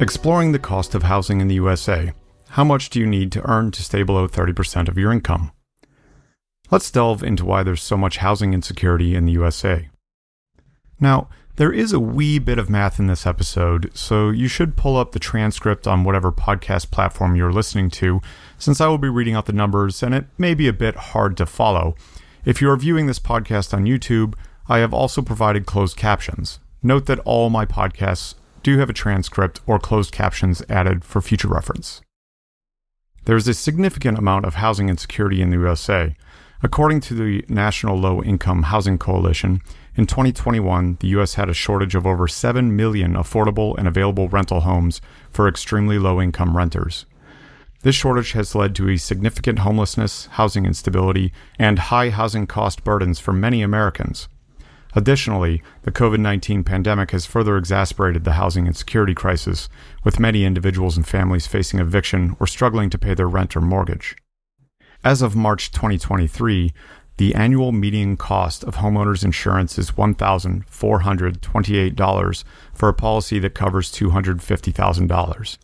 Exploring the cost of housing in the USA. How much do you need to earn to stay below 30% of your income? Let's delve into why there's so much housing insecurity in the USA. Now, there is a wee bit of math in this episode, so you should pull up the transcript on whatever podcast platform you're listening to, since I will be reading out the numbers and it may be a bit hard to follow. If you are viewing this podcast on YouTube, I have also provided closed captions. Note that all my podcasts do have a transcript or closed captions added for future reference. There is a significant amount of housing insecurity in the USA. According to the National Low Income Housing Coalition, in 2021, the U.S. had a shortage of over 7 million affordable and available rental homes for extremely low income renters. This shortage has led to a significant homelessness, housing instability, and high housing cost burdens for many Americans. Additionally, the COVID 19 pandemic has further exacerbated the housing insecurity crisis, with many individuals and families facing eviction or struggling to pay their rent or mortgage. As of March 2023, the annual median cost of homeowners insurance is $1,428 for a policy that covers $250,000.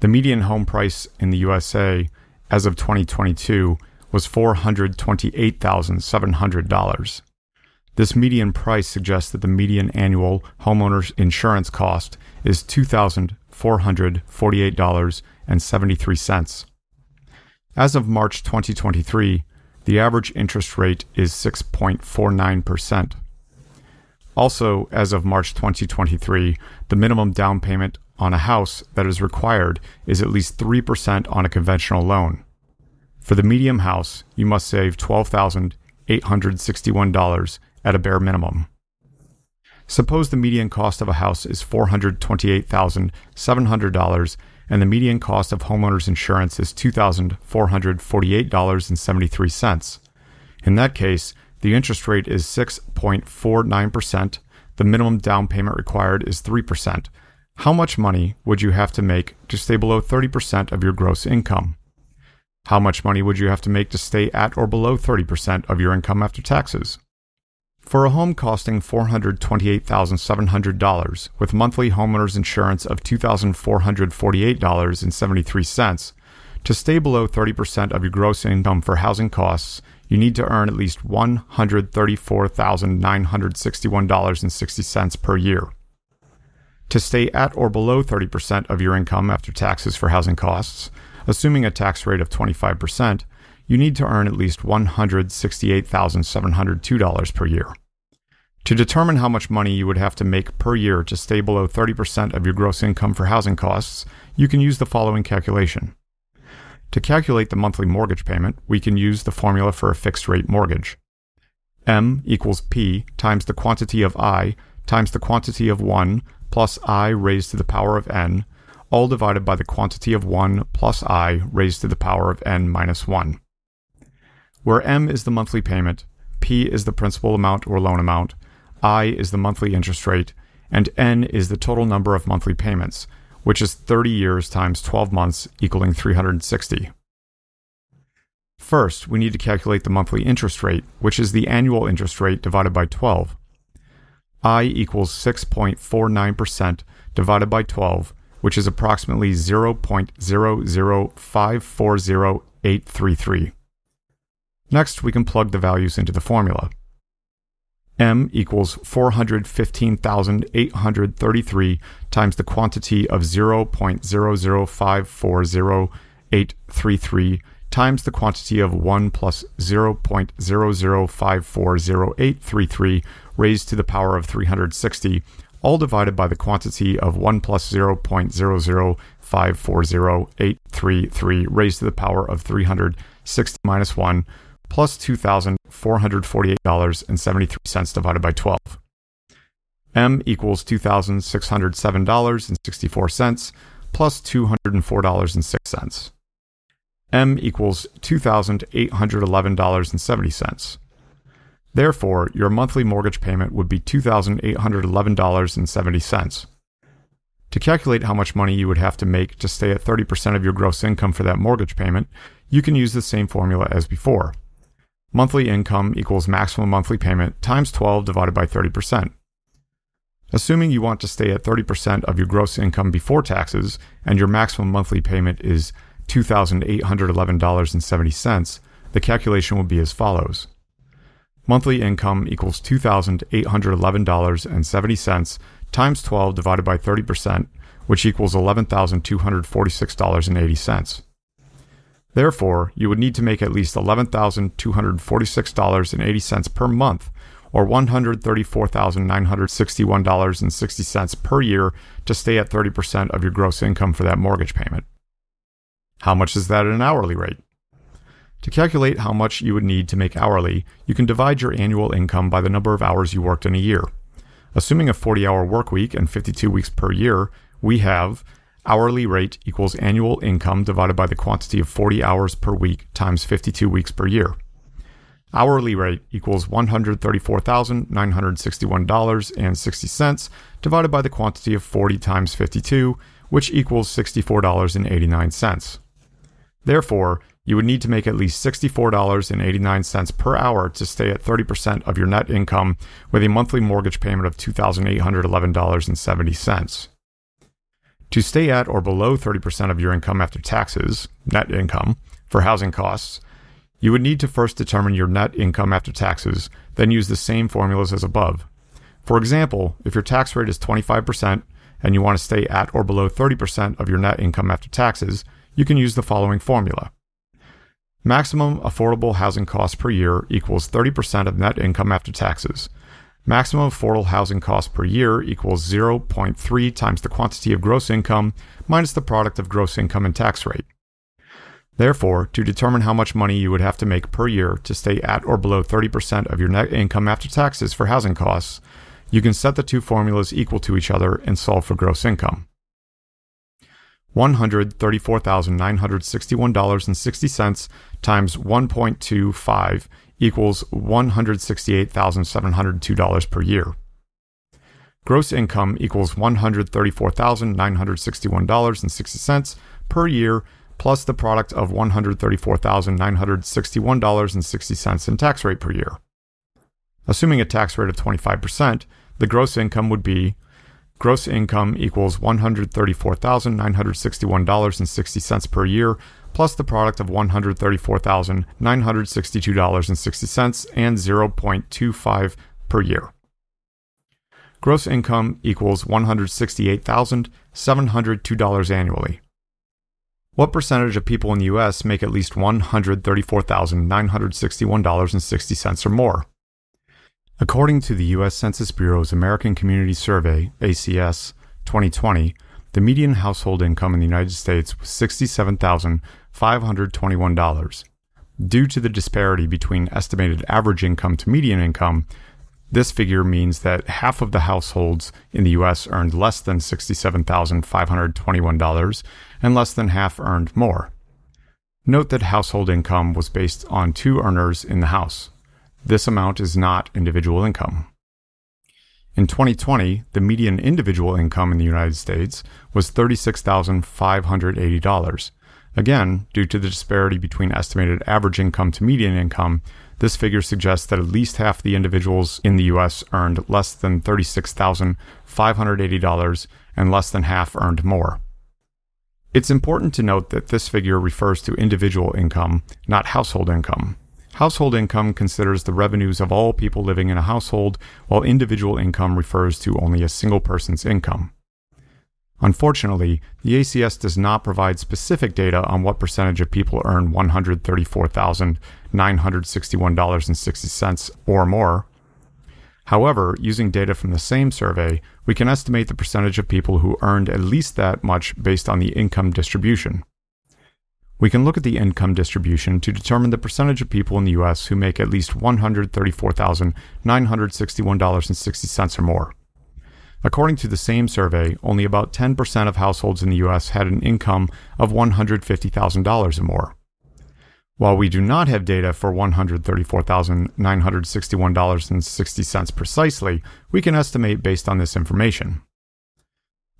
The median home price in the USA as of 2022 was $428,700. This median price suggests that the median annual homeowner's insurance cost is $2,448.73. As of March 2023, the average interest rate is 6.49%. Also, as of March 2023, the minimum down payment on a house that is required is at least 3% on a conventional loan. For the medium house, you must save $12,861 at a bare minimum. Suppose the median cost of a house is $428,700 and the median cost of homeowners insurance is $2,448.73. In that case, the interest rate is 6.49%, the minimum down payment required is 3%. How much money would you have to make to stay below 30% of your gross income? How much money would you have to make to stay at or below 30% of your income after taxes? For a home costing $428,700 with monthly homeowners insurance of $2,448.73, to stay below 30% of your gross income for housing costs, you need to earn at least $134,961.60 per year. To stay at or below 30% of your income after taxes for housing costs, assuming a tax rate of 25%, you need to earn at least $168,702 per year. To determine how much money you would have to make per year to stay below 30% of your gross income for housing costs, you can use the following calculation. To calculate the monthly mortgage payment, we can use the formula for a fixed rate mortgage. M equals P times the quantity of I times the quantity of 1 plus I raised to the power of n, all divided by the quantity of 1 plus I raised to the power of n minus 1 where M is the monthly payment, P is the principal amount or loan amount, I is the monthly interest rate, and N is the total number of monthly payments, which is 30 years times 12 months equaling 360. First, we need to calculate the monthly interest rate, which is the annual interest rate divided by 12. I equals 6.49% divided by 12, which is approximately 0.00540,833. Next, we can plug the values into the formula. M equals 415,833 times the quantity of 0.00540,833 times the quantity of 1 plus 0.00540,833 raised to the power of 360, all divided by the quantity of 1 plus 0.00540,833 raised to the power of 360 minus 1 plus $2,448.73 divided by 12. M equals $2,607.64 plus $204.06. M equals $2,811.70. Therefore, your monthly mortgage payment would be $2,811.70. To calculate how much money you would have to make to stay at 30% of your gross income for that mortgage payment, you can use the same formula as before. Monthly income equals maximum monthly payment times 12 divided by 30%. Assuming you want to stay at 30% of your gross income before taxes and your maximum monthly payment is $2,811.70, the calculation will be as follows. Monthly income equals $2,811.70 times 12 divided by 30%, which equals $11,246.80. Therefore, you would need to make at least $11,246.80 per month, or $134,961.60 per year to stay at 30% of your gross income for that mortgage payment. How much is that at an hourly rate? To calculate how much you would need to make hourly, you can divide your annual income by the number of hours you worked in a year. Assuming a 40 hour work week and 52 weeks per year, we have hourly rate equals annual income divided by the quantity of 40 hours per week times 52 weeks per year. Hourly rate equals $134,961.60 divided by the quantity of 40 times 52, which equals $64.89. Therefore, you would need to make at least $64.89 per hour to stay at 30% of your net income with a monthly mortgage payment of $2,811.70. To stay at or below 30% of your income after taxes, net income, for housing costs, you would need to first determine your net income after taxes, then use the same formulas as above. For example, if your tax rate is 25% and you want to stay at or below 30% of your net income after taxes, you can use the following formula. Maximum affordable housing cost per year equals 30% of net income after taxes. Maximum affordable housing cost per year equals 0.3 times the quantity of gross income minus the product of gross income and tax rate. Therefore, to determine how much money you would have to make per year to stay at or below 30% of your net income after taxes for housing costs, you can set the two formulas equal to each other and solve for gross income. $134,961.60 times 1.25 equals $168,702 per year. Gross income equals $134,961.60 per year plus the product of $134,961.60 in tax rate per year. Assuming a tax rate of 25%, the gross income would be Gross income equals $134,961.60 per year, plus the product of $134,962.60 and 0.25 per year. Gross income equals $168,702 annually. What percentage of people in the US make at least $134,961.60 or more? According to the U.S. Census Bureau's American Community Survey, ACS, 2020, the median household income in the United States was $67,521. Due to the disparity between estimated average income to median income, this figure means that half of the households in the US earned less than $67,521 and less than half earned more. Note that household income was based on two earners in the house. This amount is not individual income. In 2020, the median individual income in the United States was $36,580. Again, due to the disparity between estimated average income to median income, this figure suggests that at least half the individuals in the US earned less than $36,580 and less than half earned more. It's important to note that this figure refers to individual income, not household income. Household income considers the revenues of all people living in a household, while individual income refers to only a single person's income. Unfortunately, the ACS does not provide specific data on what percentage of people earn $134,961.60 or more. However, using data from the same survey, we can estimate the percentage of people who earned at least that much based on the income distribution. We can look at the income distribution to determine the percentage of people in the US who make at least $134,961.60 or more. According to the same survey, only about 10% of households in the US had an income of $150,000 or more. While we do not have data for $134,961.60 precisely, we can estimate based on this information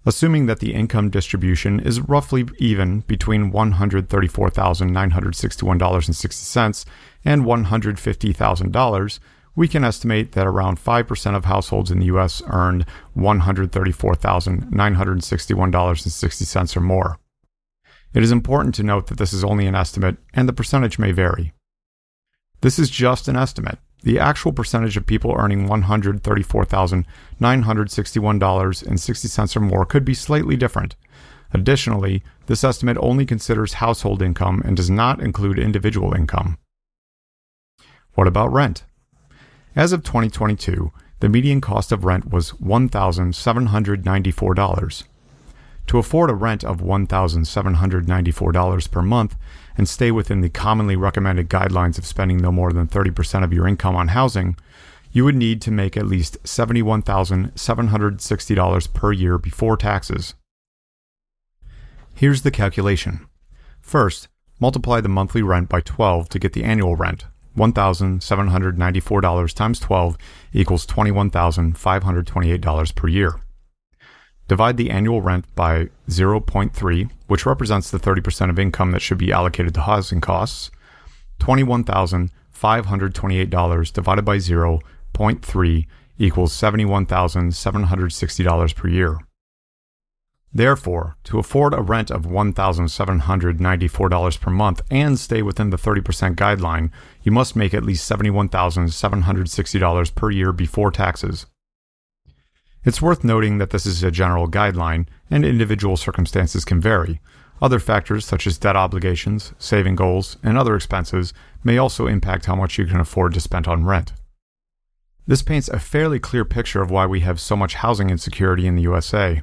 assuming that the income distribution is roughly even between $134,961.60 and $150,000, we can estimate that around 5% of households in the U.S. earned $134,961.60 or more. It is important to note that this is only an estimate and the percentage may vary. This is just an estimate. The actual percentage of people earning $134,961.60 or more could be slightly different. Additionally, this estimate only considers household income and does not include individual income. What about rent? As of 2022, the median cost of rent was $1,794. To afford a rent of $1,794 per month and stay within the commonly recommended guidelines of spending no more than 30% of your income on housing, you would need to make at least $71,760 per year before taxes. Here's the calculation. First, multiply the monthly rent by 12 to get the annual rent, $1,794 times 12 equals $21,528 per year. Divide the annual rent by 0.3, which represents the 30% of income that should be allocated to housing costs. $21,528 divided by 0.3 equals $71,760 per year. Therefore, to afford a rent of $1,794 per month and stay within the 30% guideline, you must make at least $71,760 per year before taxes. It's worth noting that this is a general guideline, and individual circumstances can vary. Other factors such as debt obligations, saving goals, and other expenses may also impact how much you can afford to spend on rent. This paints a fairly clear picture of why we have so much housing insecurity in the USA.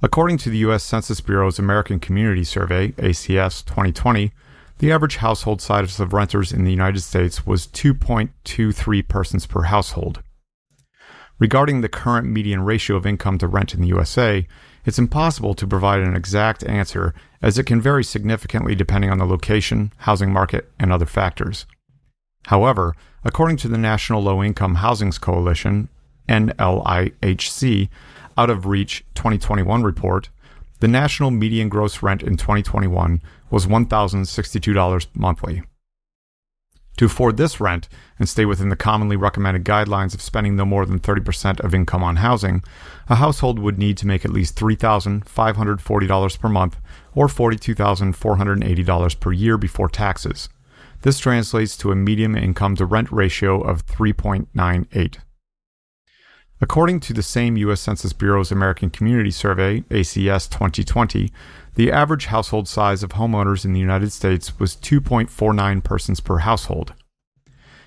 According to the U.S. Census Bureau's American Community Survey, ACS 2020, the average household size of renters in the United States was 2.23 persons per household. Regarding the current median ratio of income to rent in the USA, it's impossible to provide an exact answer as it can vary significantly depending on the location, housing market, and other factors. However, according to the National Low Income Housings Coalition, NLIHC, out of Reach 2021 report, the national median gross rent in 2021 was $1,062 monthly. To afford this rent and stay within the commonly recommended guidelines of spending no more than 30% of income on housing, a household would need to make at least $3,540 per month or $42,480 per year before taxes. This translates to a median income to rent ratio of 3.98. According to the same U.S. Census Bureau's American Community Survey, ACS 2020, the average household size of homeowners in the United States was 2.49 persons per household.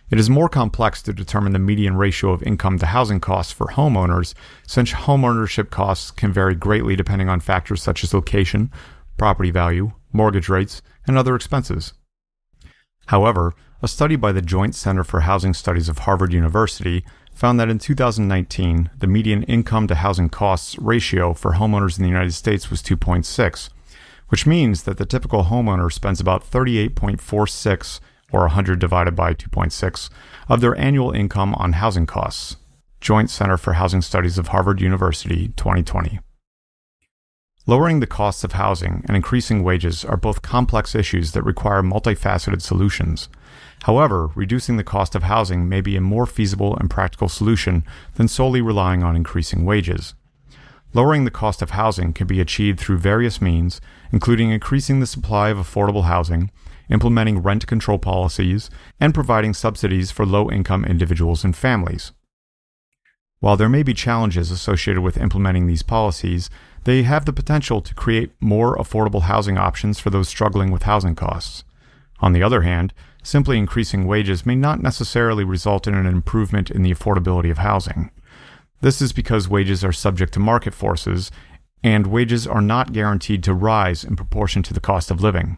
It is more complex to determine the median ratio of income to housing costs for homeowners, since homeownership costs can vary greatly depending on factors such as location, property value, mortgage rates, and other expenses. However, a study by the Joint Center for Housing Studies of Harvard University found that in 2019, the median income to housing costs ratio for homeowners in the United States was 2.6, which means that the typical homeowner spends about 38.46 or 100 divided by 2.6 of their annual income on housing costs. Joint Center for Housing Studies of Harvard University, 2020. Lowering the costs of housing and increasing wages are both complex issues that require multifaceted solutions. However, reducing the cost of housing may be a more feasible and practical solution than solely relying on increasing wages. Lowering the cost of housing can be achieved through various means, including increasing the supply of affordable housing, implementing rent control policies, and providing subsidies for low income individuals and families. While there may be challenges associated with implementing these policies, they have the potential to create more affordable housing options for those struggling with housing costs. On the other hand, simply increasing wages may not necessarily result in an improvement in the affordability of housing. This is because wages are subject to market forces, and wages are not guaranteed to rise in proportion to the cost of living.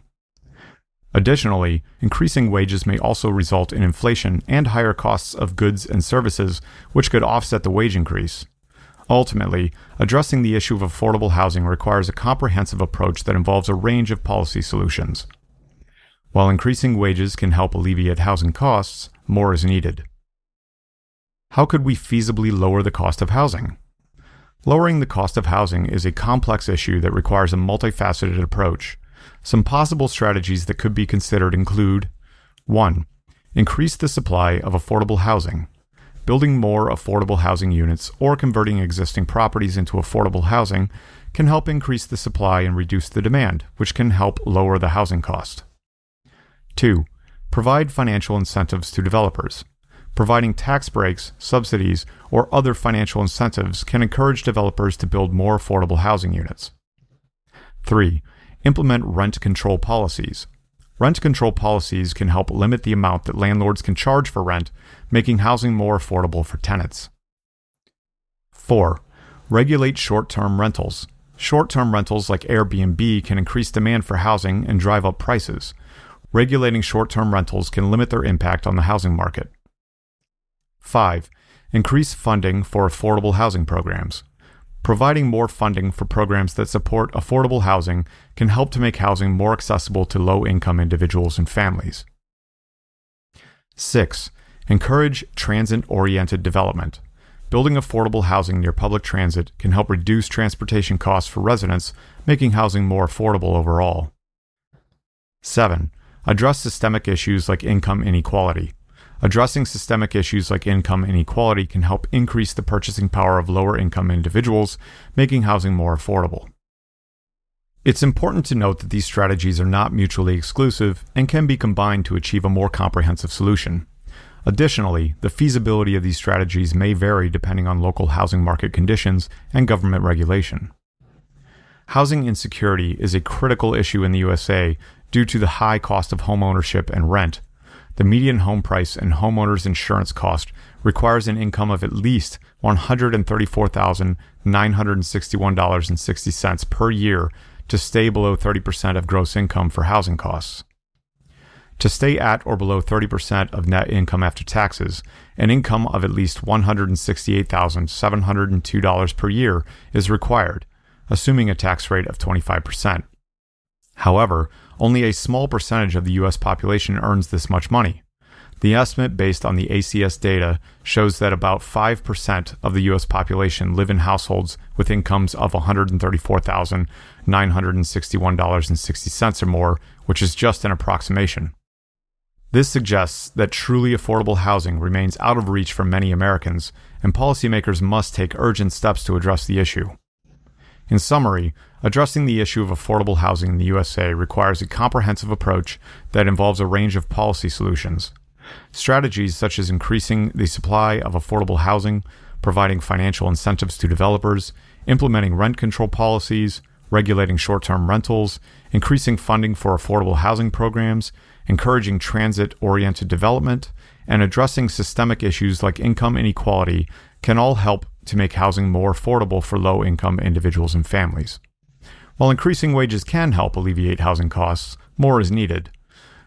Additionally, increasing wages may also result in inflation and higher costs of goods and services, which could offset the wage increase. Ultimately, addressing the issue of affordable housing requires a comprehensive approach that involves a range of policy solutions. While increasing wages can help alleviate housing costs, more is needed. How could we feasibly lower the cost of housing? Lowering the cost of housing is a complex issue that requires a multifaceted approach. Some possible strategies that could be considered include 1. Increase the supply of affordable housing. Building more affordable housing units or converting existing properties into affordable housing can help increase the supply and reduce the demand, which can help lower the housing cost. 2. Provide financial incentives to developers. Providing tax breaks, subsidies, or other financial incentives can encourage developers to build more affordable housing units. 3. Implement rent control policies. Rent control policies can help limit the amount that landlords can charge for rent, making housing more affordable for tenants. 4. Regulate short term rentals. Short term rentals like Airbnb can increase demand for housing and drive up prices. Regulating short term rentals can limit their impact on the housing market. 5. Increase funding for affordable housing programs. Providing more funding for programs that support affordable housing can help to make housing more accessible to low income individuals and families. 6. Encourage transit oriented development. Building affordable housing near public transit can help reduce transportation costs for residents, making housing more affordable overall. 7. Address systemic issues like income inequality. Addressing systemic issues like income inequality can help increase the purchasing power of lower income individuals, making housing more affordable. It's important to note that these strategies are not mutually exclusive and can be combined to achieve a more comprehensive solution. Additionally, the feasibility of these strategies may vary depending on local housing market conditions and government regulation. Housing insecurity is a critical issue in the USA due to the high cost of homeownership and rent, the median home price and homeowner's insurance cost requires an income of at least $134,961.60 per year to stay below 30% of gross income for housing costs. To stay at or below 30% of net income after taxes, an income of at least $168,702 per year is required, assuming a tax rate of 25%. However, only a small percentage of the US population earns this much money. The estimate based on the ACS data shows that about 5% of the US population live in households with incomes of $134,961.60 or more, which is just an approximation. This suggests that truly affordable housing remains out of reach for many Americans, and policymakers must take urgent steps to address the issue. In summary, addressing the issue of affordable housing in the USA requires a comprehensive approach that involves a range of policy solutions. Strategies such as increasing the supply of affordable housing, providing financial incentives to developers, implementing rent control policies, regulating short term rentals, increasing funding for affordable housing programs, encouraging transit oriented development, and addressing systemic issues like income inequality can all help to make housing more affordable for low income individuals and families. While increasing wages can help alleviate housing costs, more is needed.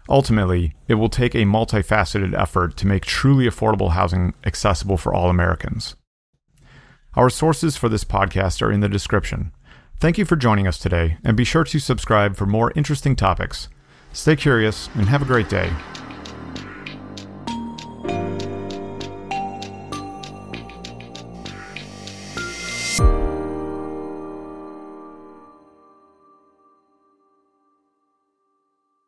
Ultimately, it will take a multifaceted effort to make truly affordable housing accessible for all Americans. Our sources for this podcast are in the description. Thank you for joining us today, and be sure to subscribe for more interesting topics. Stay curious and have a great day.